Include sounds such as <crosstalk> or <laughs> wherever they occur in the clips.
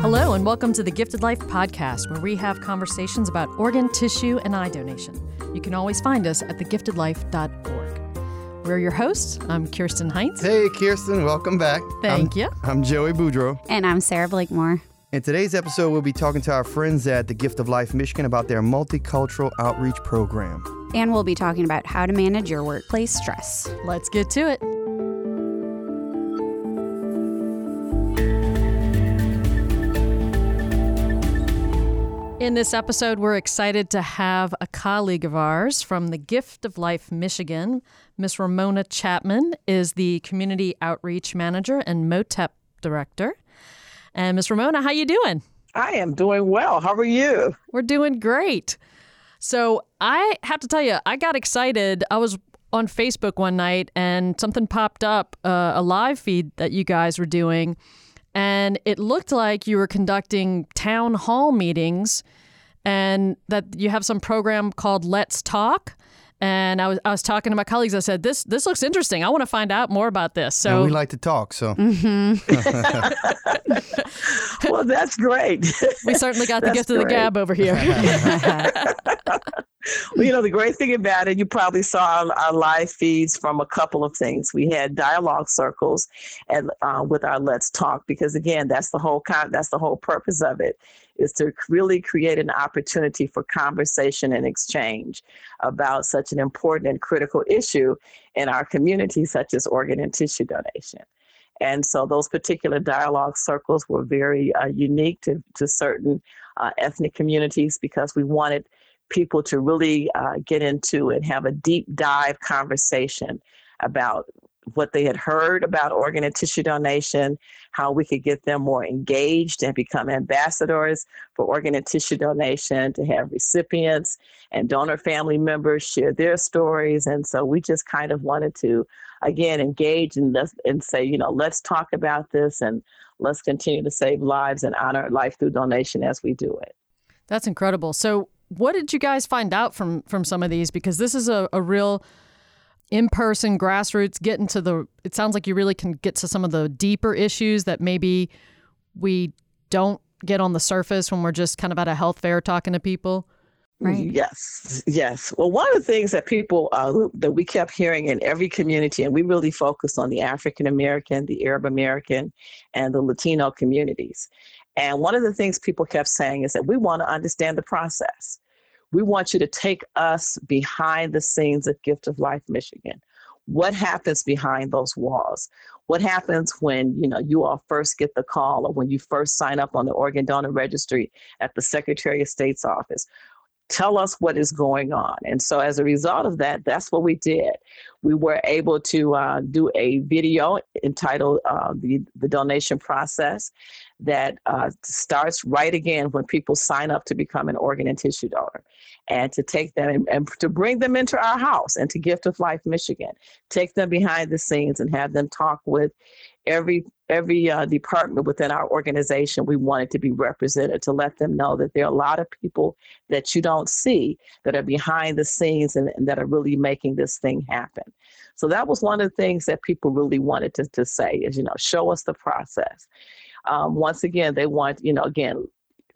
Hello, and welcome to the Gifted Life podcast, where we have conversations about organ, tissue, and eye donation. You can always find us at thegiftedlife.org. We're your hosts. I'm Kirsten Heinz. Hey, Kirsten, welcome back. Thank I'm, you. I'm Joey Boudreau. And I'm Sarah Blakemore. In today's episode, we'll be talking to our friends at the Gift of Life Michigan about their multicultural outreach program. And we'll be talking about how to manage your workplace stress. Let's get to it. In this episode, we're excited to have a colleague of ours from the Gift of Life Michigan. Miss Ramonia Chapman is the Community Outreach Manager and MOTTEP Director. And Miss Ramonia, how you doing? I am doing well. How are you? We're doing great. So I have to tell you, I got excited. I was on Facebook one night and something popped up, uh, a live feed that you guys were doing. And it looked like you were conducting town hall meetings and that you have some program called Let's Talk. And I was I was talking to my colleagues. I said, "This this looks interesting. I want to find out more about this." So And we like to talk, so <laughs> Well, that's great. we certainly got the That's gift of the gab over here. <laughs> well, you know, the great thing about it, you probably saw our, our live feeds from a couple of things. We had dialogue circles and uh, with our Let's Talk, because again, that's the whole con- that's the whole purpose of it, is to really create an opportunity for conversation and exchange about such an important and critical issue in our community, such as organ and tissue donation. And so those particular dialogue circles were very uh, unique to, to certain uh, ethnic communities because we wanted people to really uh, get into and have a deep dive conversation about what they had heard about organ and tissue donation, how we could get them more engaged and become ambassadors for organ and tissue donation, to have recipients and donor family members share their stories. And so we just kind of wanted to, again, engage this and say, you know, let's talk about this and let's continue to save lives and honor life through donation as we do it. That's incredible. So, what did you guys find out from from some of these? Because this is a, a real in person grassroots get into the. It sounds like you really can get to some of the deeper issues that maybe we don't get on the surface when we're just kind of at a health fair talking to people. Right. Yes, yes. Well, one of the things that people uh, that we kept hearing in every community, and we really focused on the African American, the Arab American, and the Latino communities. And one of the things people kept saying is that we want to understand the process. We want you to take us behind the scenes of Gift of Life Michigan. What happens behind those walls? What happens when you know you all first get the call or when you first sign up on the organ donor registry at the Secretary of State's office? tell us what is going on. And so, as a result of that, that's what we did. We were able to uh, do a video entitled uh, the, the Donation Process that uh, starts right again when people sign up to become an organ and tissue donor. And to take them and, and to bring them into our house and to Gift of Life Michigan, take them behind the scenes and have them talk with every every uh, department within our organization. We wanted to be represented to let them know that there are a lot of people that you don't see that are behind the scenes and, and that are really making this thing happen. So that was one of the things that people really wanted to, to say is you know show us the process um, once again they want you know again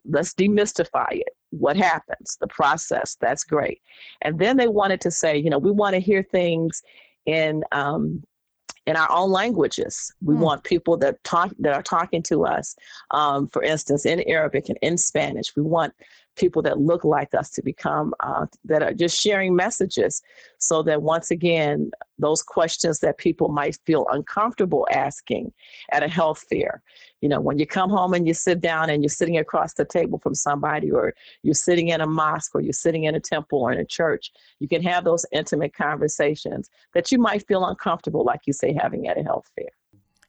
let's demystify it what happens the process that's great and then they wanted to say you know we want to hear things in um, in our own languages. We Hmm. want people that talk that are talking to us, um, for instance, in Arabic and in Spanish. We want people that look like us to become uh, that are just sharing messages, so that once again, those questions that people might feel uncomfortable asking at a health fair. You know, when you come home and you sit down and you're sitting across the table from somebody, or you're sitting in a mosque, or you're sitting in a temple or in a church, you can have those intimate conversations that you might feel uncomfortable, like you say, having at a health fair.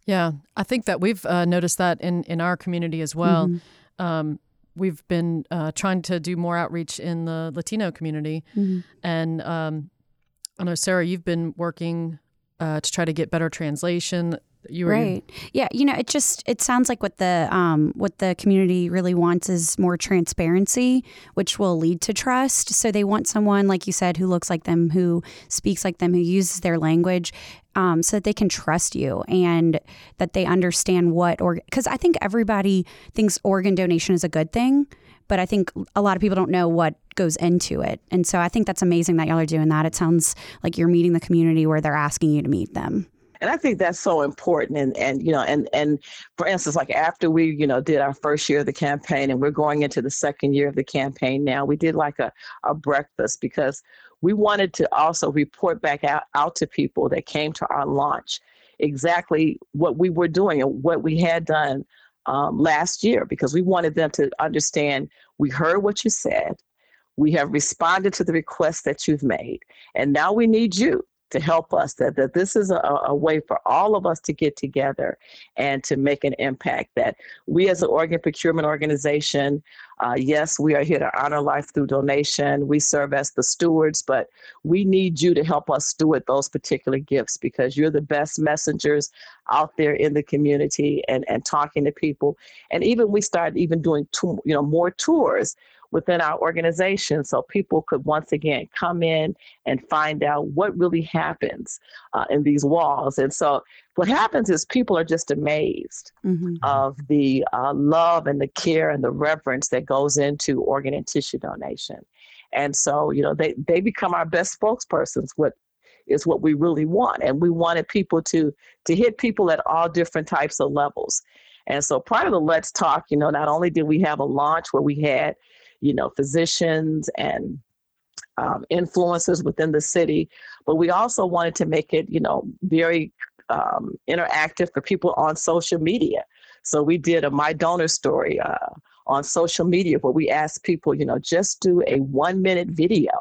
Yeah, I think that we've uh, noticed that in in our community as well. Mhm. Um, we've been uh, trying to do more outreach in the Latino community, Mhm. and um, I know Sarah, you've been working uh, to try to get better translation you were right. Yeah you know it just it sounds like what the um what the community really wants is more transparency which will lead to trust. So they want someone like you said who looks like them who speaks like them who uses their language um, so that they can trust you and that they understand what or because i think everybody thinks organ donation is a good thing but i think a lot of people don't know what goes into it. And so i think that's amazing that y'all are doing that. It sounds like you're meeting the community where they're asking you to meet them and I think that's so important. And and you know, and and for instance, like after we you know did our first year of the campaign, and we're going into the second year of the campaign now, we did like a a breakfast because we wanted to also report back out out to people that came to our launch exactly what we were doing and what we had done um, last year because we wanted them to understand we heard what you said we have responded to the requests that you've made and now we need you to help us that, that this is a, a way for all of us to get together and to make an impact that we as an organ procurement organization uh, yes we are here to honor life through donation. We serve as the stewards but we need you to help us steward those particular gifts because you're the best messengers out there in the community and, and talking to people. And even we started even doing two, you know more tours within our organization so people could once again come in and find out what really happens uh, in these walls. And so what happens is people are just amazed mm-hmm. of the uh, love and the care and the reverence that goes into organ and tissue donation. And so, you know, they, they become our best spokespersons, what is what we really want. And we wanted people to to hit people at all different types of levels. And so part of the Let's Talk, you know, not only did we have a launch where we had you know, physicians and um, influencers within the city. But we also wanted to make it, you know, very um, interactive for people on social media. So we did a My Donor story uh, on social media where we asked people, you know, just do a one minute video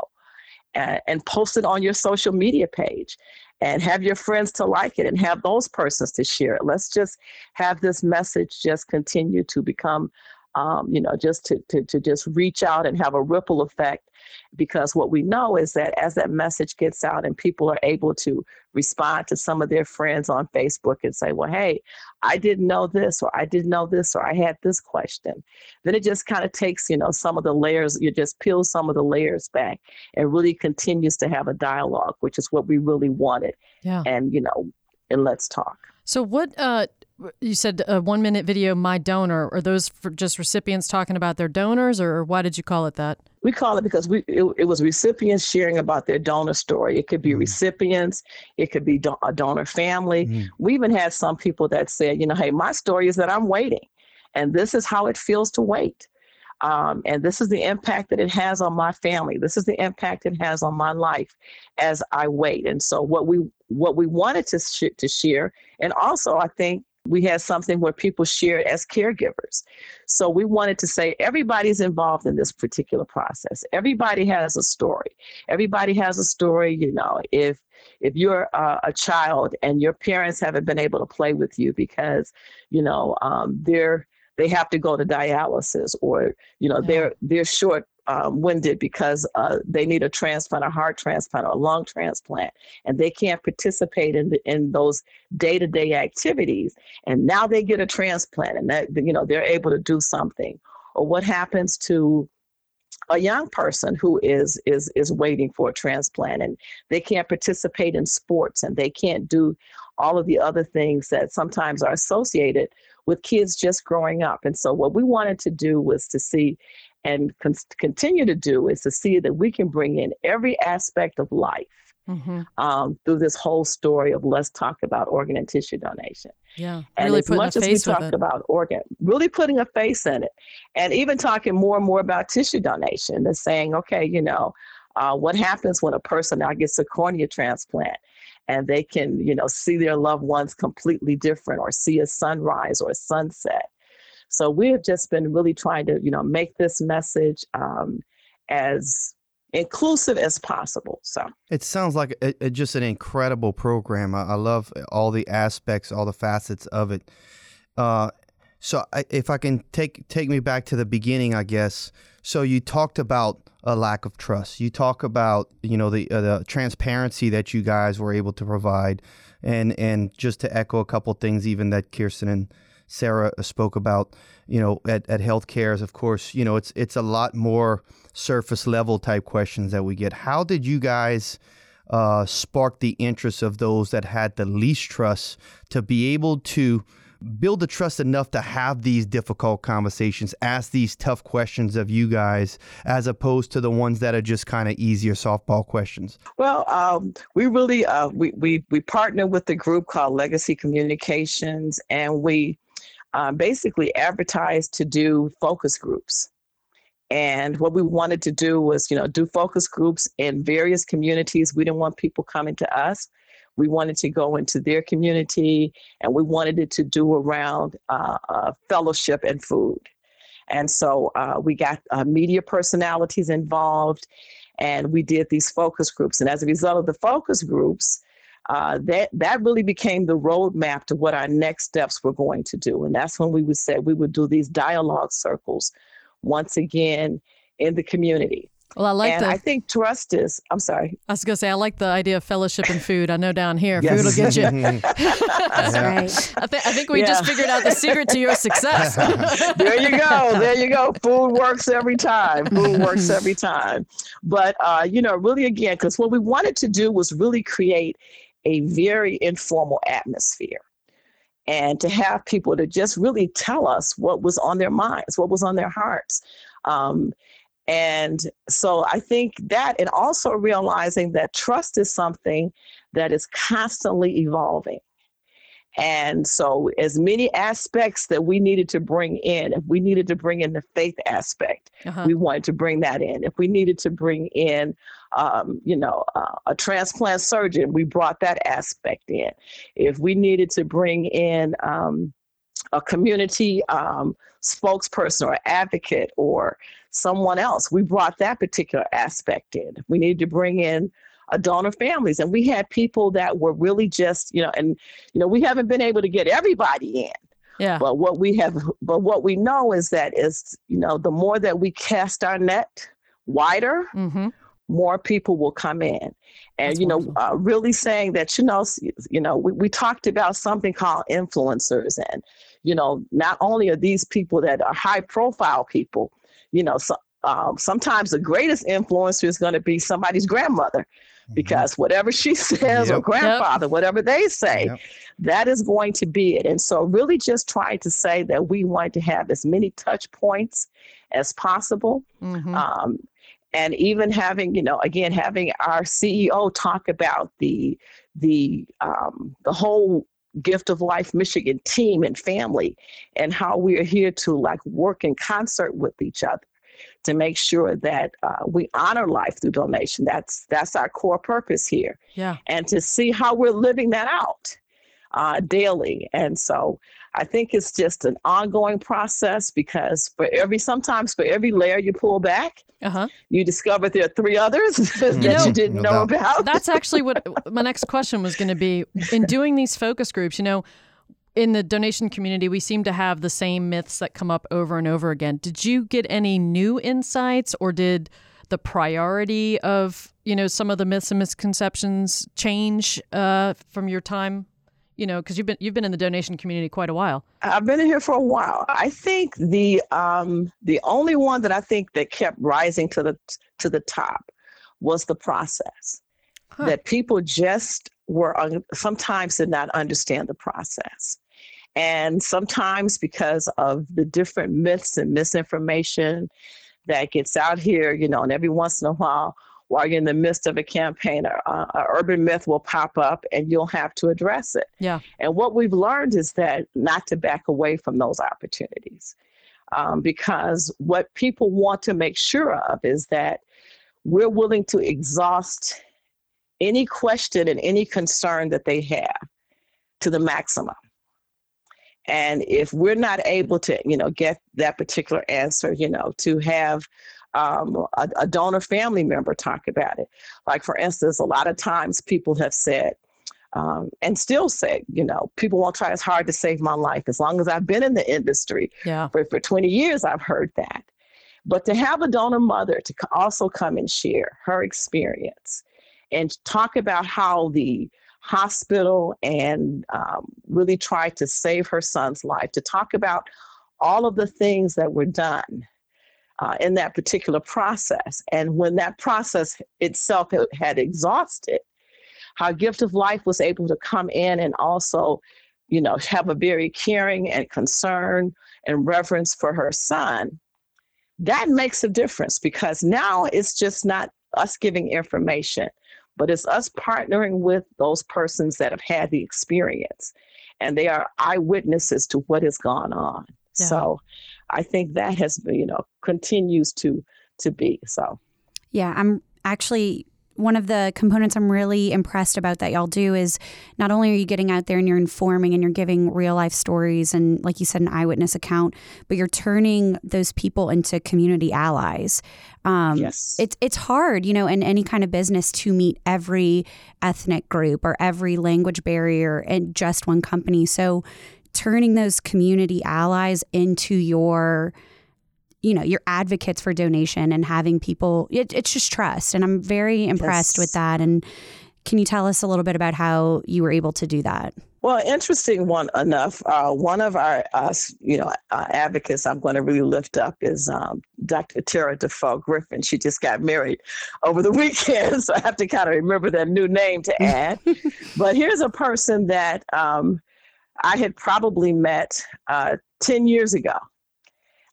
and, and post it on your social media page and have your friends to like it and have those persons to share it. Let's just have this message just continue to become um, you know, just to, to, to just reach out and have a ripple effect. Because what we know is that as that message gets out and people are able to respond to some of their friends on Facebook and say, well, hey, I didn't know this, or I didn't know this, or I had this question, then it just kind of takes, you know, some of the layers, you just peel some of the layers back and really continues to have a dialogue, which is what we really wanted. Yeah. And, you know, and let's talk. So, what uh, you said a one minute video, My Donor. Are those for just recipients talking about their donors, or why did you call it that? We call it because we it, it was recipients sharing about their donor story. It could be mm recipients, it could be do- a donor family. mm We even had some people that said, you know, hey, my story is that I'm waiting, and this is how it feels to wait. Um, and this is the impact that it has on my family. This is the impact it has on my life as I wait. And so, what we what we wanted to sh- to share, and also I think we had something where people shared as caregivers. So we wanted to say everybody's involved in this particular process. Everybody has a story. Everybody has a story. You know, if if you're a, a child and your parents haven't been able to play with you because, you know, um, they're they have to go to dialysis or you know yeah. they're they're short um, winded because uh, they need a transplant, a heart transplant, or a lung transplant, and they can't participate in the, in those day to day activities. And now they get a transplant, and that you know they're able to do something. Or what happens to a young person who is is is waiting for a transplant and they can't participate in sports and they can't do all of the other things that sometimes are associated with kids just growing up. And so, what we wanted to do was to see and con- continue to do is to see that we can bring in every aspect of life mm-hmm. um, through this whole story of let's talk about organ and tissue donation. Yeah, and really as much as we talk about organ, really putting a face in it, and even talking more and more about tissue donation and saying, okay, you know, uh, what happens when a person now gets a cornea transplant? and they can you know see their loved ones completely different or see a sunrise or a sunset so we have just been really trying to, you know, make this message um, as inclusive as possible. So it sounds like a, a, just an incredible program. I, I, love all the aspects, all the facets of it. Uh, So I, if I can take take me back to the beginning, I guess. So you talked about a lack of trust. You talk about you know the uh, the transparency that you guys were able to provide, and and just to echo a couple things, even that Kirsten and Sarah spoke about, you know, at, at healthcares, of course, you know, it's it's a lot more surface level type questions that we get. How did you guys uh, spark the interest of those that had the least trust to be able to build the trust enough to have these difficult conversations, ask these tough questions of you guys, as opposed to the ones that are just kind of easier softball questions? Well, um, we really uh, we, we we partner with a group called Legacy Communications, and we uh, basically advertised to do focus groups. And what we wanted to do was, you know, do focus groups in various communities. We didn't want people coming to us. We wanted to go into their community, and we wanted it to do around uh, uh, fellowship and food. And so uh, we got uh, media personalities involved, and we did these focus groups. And as a result of the focus groups, uh, that that really became the roadmap to what our next steps were going to do. And that's when we would say we would do these dialogue circles once again in the community. Well, I like and the. I think trust is. I'm sorry. I was gonna say I like the idea of fellowship and food. I know down here, yes. food will get you. <laughs> That's right. I, th- I think we yeah. just figured out the secret to your success. <laughs> there you go. There you go. Food works every time. Food works every time. But uh, you know, really, again, because what we wanted to do was really create a very informal atmosphere and to have people to just really tell us what was on their minds, what was on their hearts. Um, and so I think that, and also realizing that trust is something that is constantly evolving. And so, as many aspects that we needed to bring in, if we needed to bring in the faith aspect, uh-huh. we wanted to bring that in. If we needed to bring in, um, you know, uh, a transplant surgeon, we brought that aspect in. If we needed to bring in um, a community um, spokesperson or advocate or someone else, we brought that particular aspect in. We needed to bring in donor families. And we had people that were really just, you know, and, you know, we haven't been able to get everybody in. Yeah. But what we have, but what we know is that is, you know, the more that we cast our net wider, mm-hmm. more people will come in. And, That's you know, uh, really saying that, you know, you know, we, we talked about something called influencers. And, you know, not only are these people that are high profile people, you know, so, um, sometimes the greatest influencer is going to be somebody's grandmother. Because whatever she <laughs> says yep. or grandfather, yep. whatever they say, yep. that is going to be it. And so, really, just trying to say that we want to have as many touch points as possible. Mm-hmm. Um, and even having, you know, again, having our CEO talk about the the um, the whole gift of life michigan team and family and how we are here to like work in concert with each other to make sure that uh, we honor life through donation. That's that's our core purpose here. Yeah. And to see how we're living that out uh, daily. And so I think it's just an ongoing process because for every sometimes for every layer you pull back, uh-huh. you discover there are three others <laughs> that you, know, you didn't know about. That's actually what <laughs> my next question was going to be. In doing these focus groups, you know, in the donation community, we seem to have the same myths that come up over and over again. Did you get any new insights, or did the priority of you know some of the myths and misconceptions change uh, from your time? You know, because you've been you've been in the donation community quite a while. I've been in here for a while. I think the um, the only one that I think that kept rising to the to the top was the process. Huh. That people just were sometimes did not understand the process. And sometimes, because of the different myths and misinformation that gets out here, you know, and every once in a while, while you're in the midst of a campaign, an urban myth will pop up and you'll have to address it. Yeah. And what we've learned is that not to back away from those opportunities. Um, because what people want to make sure of is that we're willing to exhaust any question and any concern that they have to the maximum. And if we're not able to, you know, get that particular answer, you know, to have um, a, a, donor family member talk about it. Like, for instance, a lot of times people have said, um, and still say, you know, people won't try as hard to save my life. As long as I've been in the industry Yeah. for, for 20 years, I've heard that. But to have a donor mother to also come and share her experience and talk about how the hospital and um, really tried to save her son's life, to talk about all of the things that were done uh, in that particular process. And when that process itself had- had exhausted, how Gift of Life was able to come in and also, you know, have a very caring and concern and reverence for her son. That makes a difference because now it's just not us giving information, but it's us partnering with those persons that have had the experience and they are eyewitnesses to what has gone on. Yeah. So I think that has been, you know, continues to to be. So Yeah, I'm actually one of the components I'm really impressed about that y'all do is not only are you getting out there and you're informing and you're giving real life stories and like you said an eyewitness account, but you're turning those people into community allies. Um, yes. it's it's hard, you know, in any kind of business to meet every ethnic group or every language barrier in just one company. So turning those community allies into your you know your advocates for donation and having people it, it's just trust and i'm very impressed Yes. with that and can you tell us a little bit about how you were able to do that Well, interesting one enough. Uh, one of our, uh, you know, uh, advocates I'm going to really lift up is um, Dr. Tara Defoe Griffin. She just got married over the <laughs> weekend, so I have to kind of remember that new name to <laughs> add. but here's a person that um, I had probably met uh, 10 years ago.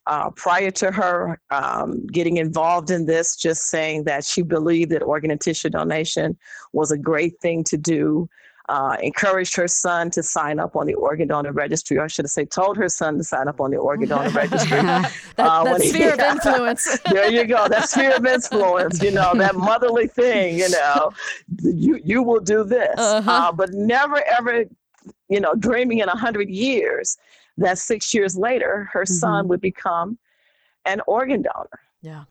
Uh, prior to her um, getting involved in this, just saying that she believed that organ and tissue donation was a great thing to do uh, encouraged her son to sign up on the organ donor registry, or I should have say, told her son to sign up on the organ donor <laughs> registry. that, Uh, that when he- of <laughs> influence. there you go. That sphere of influence, you know, that motherly thing, you know, you you will do this, Uh-huh. uh, but never ever, you know, dreaming in a hundred years that six years later her son would become an organ donor yeah.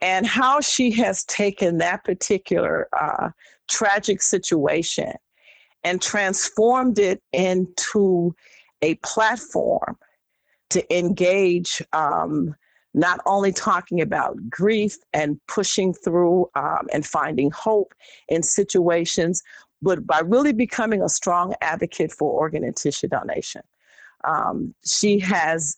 and how she has taken that particular uh, tragic situation and transformed it into a platform to engage um, not only talking about grief and pushing through um, and finding hope in situations, but by really becoming a strong advocate for organ and tissue donation. Um, she has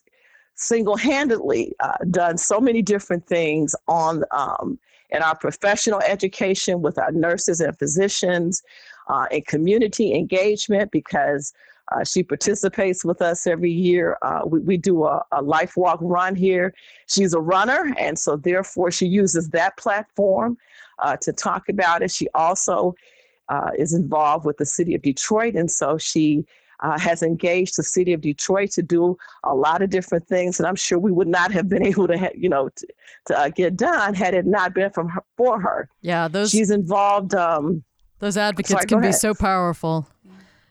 single-handedly uh, done so many different things on um, in our professional education with our nurses and physicians, uh, in community engagement because uh, she participates with us every year. Uh, we, we do a, a life walk run here. She's a runner, and so therefore she uses that platform uh, to talk about it. She also uh, is involved with the city of Detroit, and so she uh, has engaged the city of Detroit to do a lot of different things. And I'm sure we would not have been <laughs> able to, ha- you know, to, to uh, get done had it not been from her, for her. Yeah. Those She's involved. Um, those advocates Sorry, can be so powerful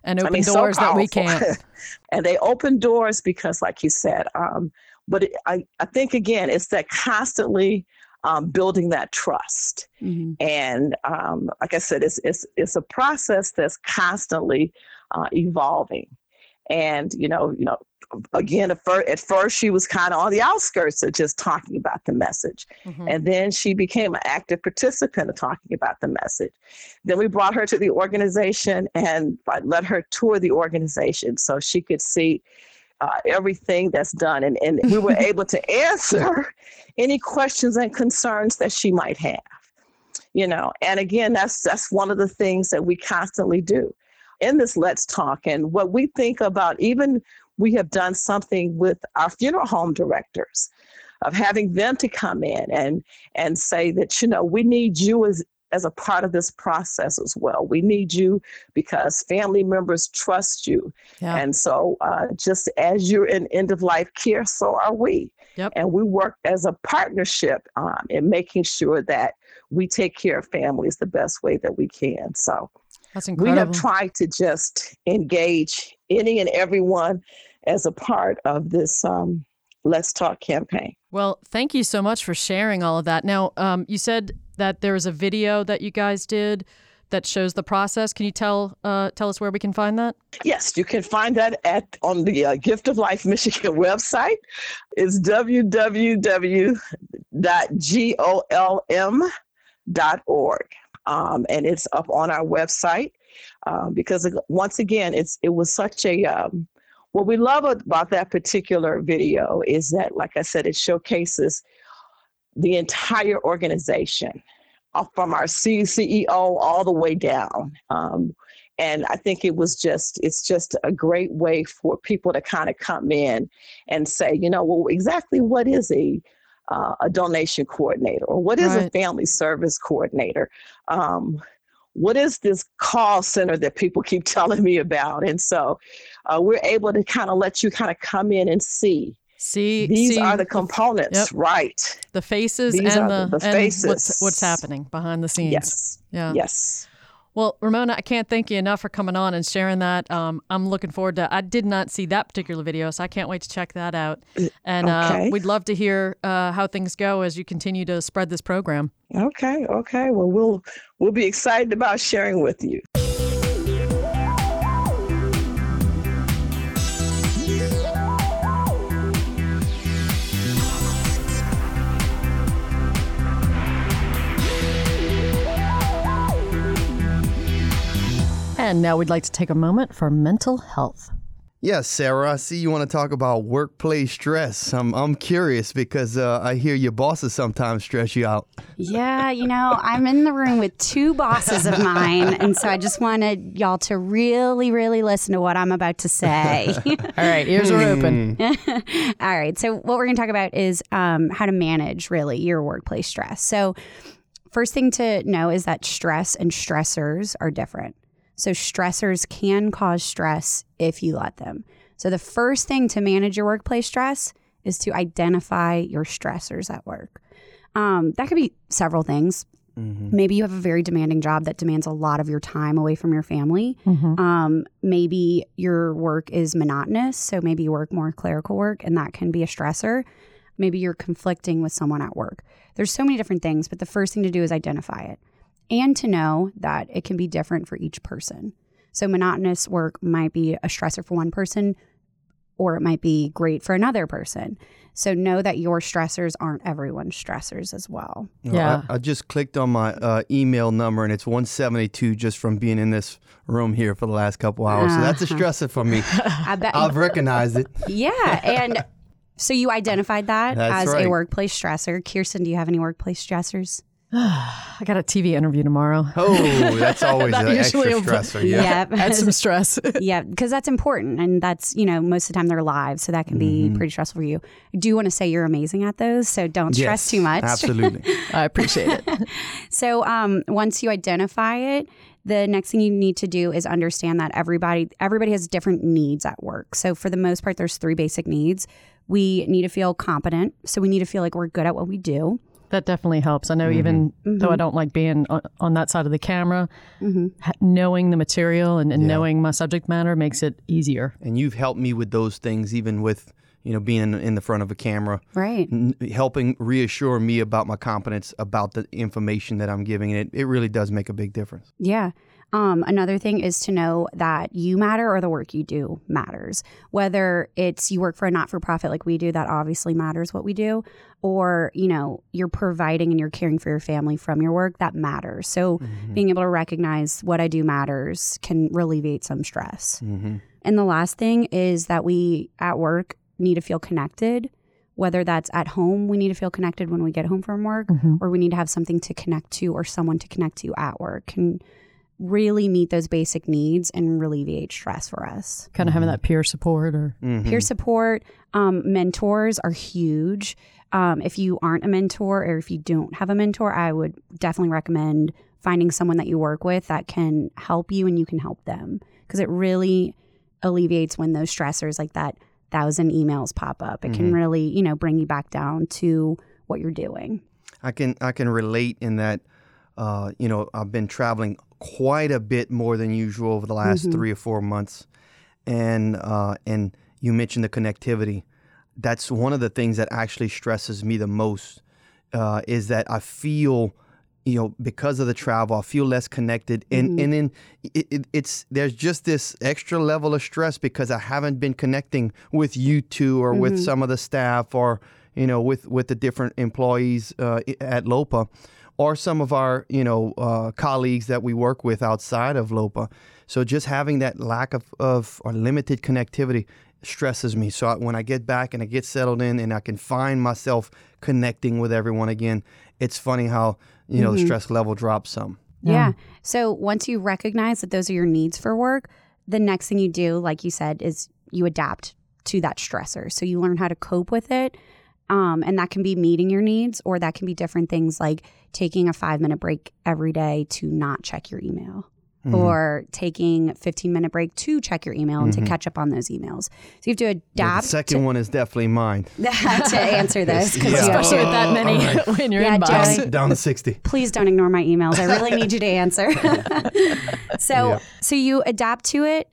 and open I mean, so doors that we can't. <laughs> and they open doors because, like you said, um, but it, I, I think again, it's that constantly um, building that trust. hmm And um, like I said, it's, it's, it's a process that's constantly uh, evolving. And, you know, you know, again, at first, at first she was kind of on the outskirts of just talking about the message. Mhm. And then she became an active participant of talking about the message. Then we brought her to the organization and let her tour the organization so she could see uh, everything that's done. And, and we were <laughs> able to answer any questions and concerns that she might have. You know, and again, that's that's one of the things that we constantly do in this Let's Talk. And what we think about, even we have done something with our funeral home directors of having them to come in and and say that you know we need you as as a part of this process as well. We need you because family members trust you, Yeah. and so uh, just as you're in end of life care, so are we. Yep. And we work as a partnership um, in making sure that we take care of families the best way that we can. So That's incredible. we have tried to just engage any and everyone as a part of this um, Let's Talk campaign. Well, thank you so much for sharing all of that. Now, um, you said that there was a video that you guys did that shows the process. Can you tell uh, tell us where we can find that? Yes, you can find that at on the uh, Gift of Life Michigan <laughs> website. It's www.golm.org. Um, and it's up on our website um, because once again, it's it was such a um, what we love about that particular video is that, like I said, it showcases the entire organization uh, from our CEO all the way down. Um, and I think it was just, it's just a great way for people to kind of come in and say, you know, well, exactly what is a uh, a donation coordinator or what is right. a family service coordinator? Um, what is this call center that people keep <laughs> telling me about? And so uh, we're able to kind of let you kind of come in and see. See, these see, are the components, yep. right? The faces these and the, the faces. And what's, what's happening behind the scenes. Yes. Yeah. Yes. Well, Ramonia, I can't thank you enough for coming on and sharing that. Um, I'm looking forward to. I did not see that particular video, so I can't wait to check that out. And uh, okay. uh, we'd love to hear uh, how things go as you continue to spread this program. Okay. Okay. Well, we'll we'll be excited about sharing with you. And now we'd like to take a moment for mental health. Yes, Sarah, I see you want to talk about workplace stress. I'm, I'm curious because uh, I hear your bosses sometimes stress you out. Yeah, you know, I'm in the room with two bosses of mine. And so I just wanted y'all to really, really listen to what I'm about to say. <laughs> <laughs> All right, ears are open. <laughs> All right, so what we're going to talk about is um, how to manage really your workplace stress. So, first thing to know is that stress and stressors are different. So, stressors can cause stress if you let them. So, the first thing to manage your workplace stress is to identify your stressors at work. Um, that could be several things. Mm-hmm. Maybe you have a very demanding job that demands a lot of your time away from your family. Mm-hmm. Um, maybe your work is monotonous. So maybe you work more clerical work, and that can be a stressor. Maybe you're conflicting with someone at work. There's so many different things, but the first thing to do is identify it and to know that it can be different for each person. So, monotonous work might be a stressor for one person, or it might be great for another person. So, know that your stressors aren't everyone's stressors as well. Yeah. I, I just clicked on my uh, email number and it's 172 just from being in this room here for the last couple hours. Uh-huh. So, that's a uh-huh. stressor for me. <laughs> I bet. I've recognized it. Yeah. And <laughs> so, you identified that that's as right. a workplace stressor. Kirsten, do you have any workplace stressors? <sighs> I got a TV interview tomorrow. Oh, that's <laughs> always that an extra stressor. Yeah, yeah. <laughs> add some stress. <laughs> yeah, because that's important, and that's you know most of the time they're live, so that can be mm-hmm. pretty stressful for you. I do want to say you're amazing at those, so don't yes, stress too much. Absolutely, I appreciate it. so um, once you identify it, the next thing you need to do is understand that everybody everybody has different needs at work. So for the most part, there's three basic needs. We need to feel competent, so we need to feel like we're good at what we do. That definitely helps. I know, mm-hmm. even mm-hmm. though I don't like being on, on that side of the camera, mm-hmm. knowing the material and, and yeah. knowing my subject matter makes it easier. And you've helped me with those things, even with you know being in the front of a camera, right? N- helping reassure me about my competence about the information that I'm giving. It, it really does make a big difference. Yeah. Um, another thing is to know that you matter or the work you do matters. Whether it's you work for a not for profit like we do, that obviously matters what we do, or you know you're providing and you're caring for your family from your work, that matters. So mm-hmm. being able to recognize what I do matters can alleviate some stress. Mm-hmm. And the last thing is that we at work need to feel connected whether that's at home, we need to feel connected when we get home from work, mm-hmm. or we need to have something to connect to or someone to connect to at work. And really meet those basic needs and alleviate stress for us. Kind of mm-hmm. having that peer support or mm-hmm. peer support. Um, mentors are huge. Um, if you aren't a mentor or if you don't have a mentor, I would definitely recommend finding someone that you work with that can help you and you can help them because it really alleviates when those stressors like that thousand emails pop up. It mm-hmm. can really, you know, bring you back down to what you're doing. I can I can relate in that uh, you know, I've been traveling quite a bit more than usual over the last mm-hmm. three or four months, and uh, and you mentioned the connectivity. That's one of the things that actually stresses me the most. Uh, is that I feel you know, because of the travel, I feel less connected, and Mm-hmm. and then it, it, it's there's just this extra level of stress because I haven't been connecting with you two or Mm-hmm. with some of the staff or you know with with the different employees uh, at Lopa or some of our you know uh, colleagues that we work with outside of Lopa. So just having that lack of, of or limited connectivity stresses me. So I, when I get back and I get settled in and I can find myself connecting with everyone again, it's funny how you know the stress level drops some. Yeah. So once you recognize that those are your needs for work, the next thing you do, like you said, is you adapt to that stressor. So you learn how to cope with it. Um, and that can be meeting your needs, or that can be different things like taking a five minute break every day to not check your email. Mm-hmm. Or taking a 15 minute break to check your email and to catch up on those emails. So you have to Yeah, the adapt second one is definitely mine. to, <laughs> to answer <laughs> this. 'cause Yeah. you have Especially to- with that many when you're <laughs> in your Yeah, inbox. Joey. Down to sixty. please don't ignore my emails. I really need you to answer. so Yeah. so you adapt to it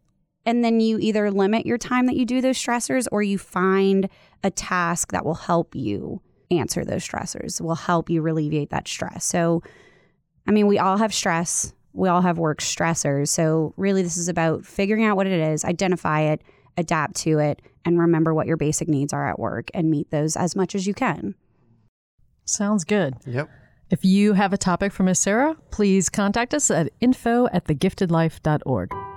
and then you either limit your time that you do those stressors or you find a task that will help you answer those stressors, will help you alleviate that stress. So I mean, we all have stress. We all have work stressors. So really this is about figuring out what it is, identify it, adapt to it, and remember what your basic needs are at work and meet those as much as you can. Sounds good. Yep. If you have a topic for Miss Sarah, please contact us at info at thegiftedlife.org.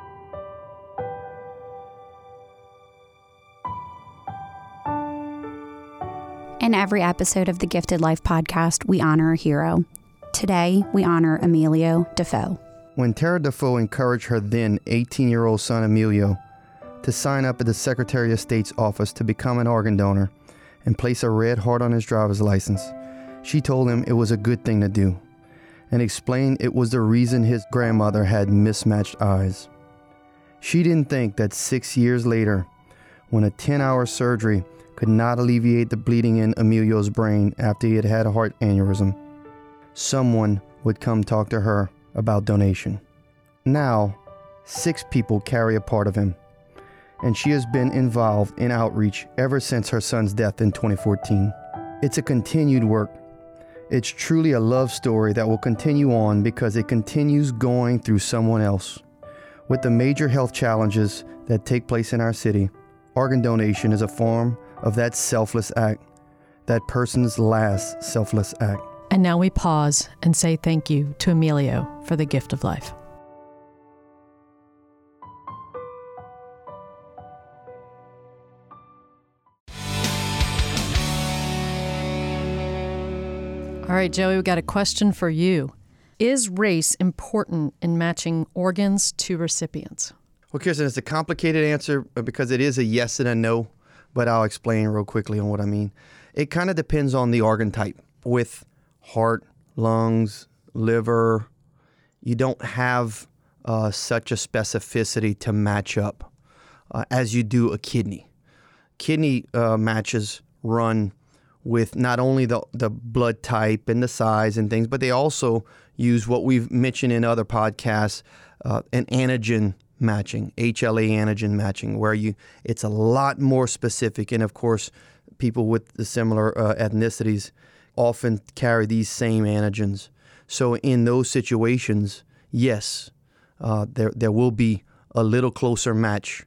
In every episode of the Gifted Life podcast, we honor a hero. Today, we honor Emilio Defoe. When Tara Defoe encouraged her then 18 year old son Emilio to sign up at the Secretary of State's office to become an organ donor and place a red heart on his driver's license, she told him it was a good thing to do and explained it was the reason his grandmother had mismatched eyes. She didn't think that six years later, when a 10 hour surgery could not alleviate the bleeding in Emilio's brain after he had had a heart aneurysm, someone would come talk to her about donation. Now, six people carry a part of him, and she has been involved in outreach ever since her son's death in 2014. It's a continued work. It's truly a love story that will continue on because it continues going through someone else. With the major health challenges that take place in our city, organ donation is a form of that selfless act, that person's last selfless act. And now we pause and say thank you to Emilio for the gift of life. All right, Joey, we got a question for you. Is race important in matching organs to recipients? Well, Kirsten, it's a complicated answer uh, because it is a yes and a no, but I'll explain real quickly on what I mean. It kind of depends on the organ type. With heart, lungs, liver, you don't have uh, such a specificity to match up uh, as you do a kidney. Kidney uh, matches run with not only the, the blood type and the size and things, but they also use what we've mentioned in other podcasts, uh, an antigen matching, HLA antigen matching, where you it's a lot more specific. And of course, people with the similar uh, ethnicities often carry these same antigens. So in those situations, yes, uh, there there will be a little closer match.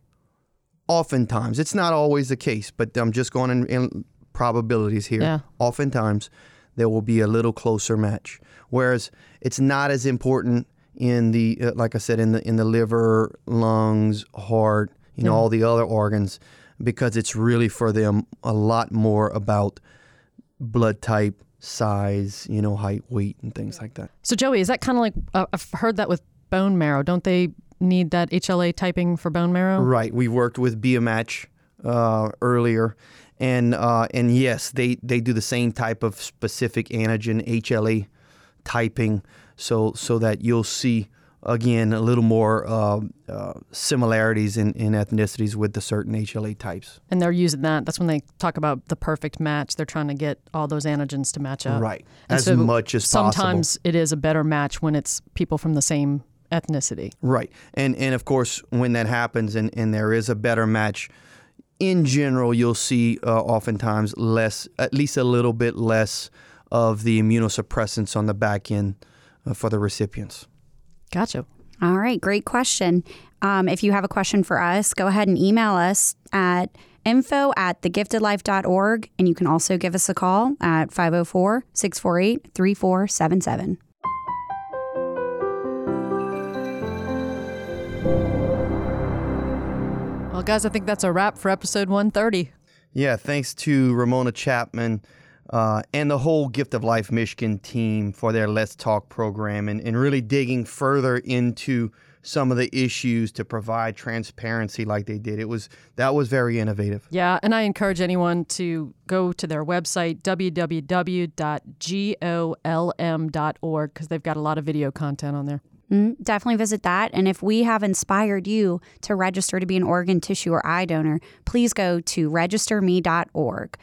Oftentimes, it's not always the case, but I'm just going in, in probabilities here. Yeah. Oftentimes, there will be a little closer match. Whereas it's not as important in the, uh, like I said, in the in the liver, lungs, heart, you know, Yeah. all the other organs, because it's really for them a lot more about blood type, size, you know, height, weight, and things like that. So, Joey, is that kind of like uh, I've heard that with bone marrow? Don't they need that HLA typing for bone marrow? Right. We worked with Biomatch uh, earlier, and uh, and yes, they they do the same type of specific antigen HLA typing, so so that you'll see again a little more uh, uh, similarities in, in ethnicities with the certain HLA types. And they're using that. That's when they talk about the perfect match. They're trying to get all those antigens to match up. Right. And As so much as possible. Sometimes it is a better match when it's people from the same ethnicity. Right. And and of course, when that happens and, and there is a better match, in general, you'll see uh, oftentimes less, at least a little bit less of the immunosuppressants on the back end for the recipients. Gotcha. All right, great question. Um, if you have a question for us, go ahead and email us at info at thegiftedlife.org. And you can also give us a call at 504 648 3477. Well, guys, I think that's a wrap for episode 130. Yeah, thanks to Ramonia Chapman uh, and the whole Gift of Life Michigan team for their Let's Talk program and, and really digging further into some of the issues to provide transparency like they did. It was that was very innovative. Yeah, and I encourage anyone to go to their website www.golm.org because they've got a lot of video content on there. Mm, definitely visit that. And if we have inspired you to register to be an organ, tissue, or eye donor, please go to registerme.org.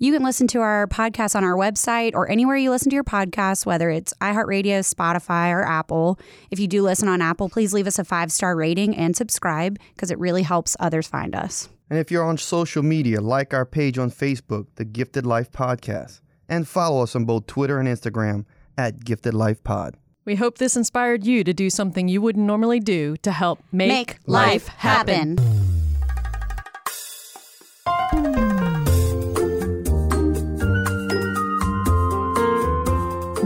You can listen to our podcast on our website or anywhere you listen to your podcast, whether it's iHeartRadio, Spotify, or Apple. If you do listen on Apple, please leave us a five star rating and subscribe because it really helps others find us. And if you're on social media, like our page on Facebook, The Gifted Life Podcast, and follow us on both Twitter and Instagram at Gifted Life Pod. We hope this inspired you to do something you wouldn't normally do to help make, Make life happen.